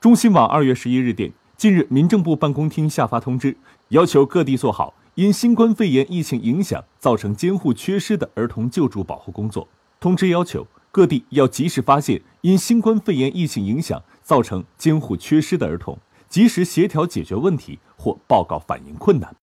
中新网二月十一日电近日民政部办公厅下发通知要求各地做好因新冠肺炎疫情影响造成监护缺失的儿童救助保护工作。通知要求各地要及时发现因新冠肺炎疫情影响造成监护缺失的儿童及时协调解决问题或报告反映困难。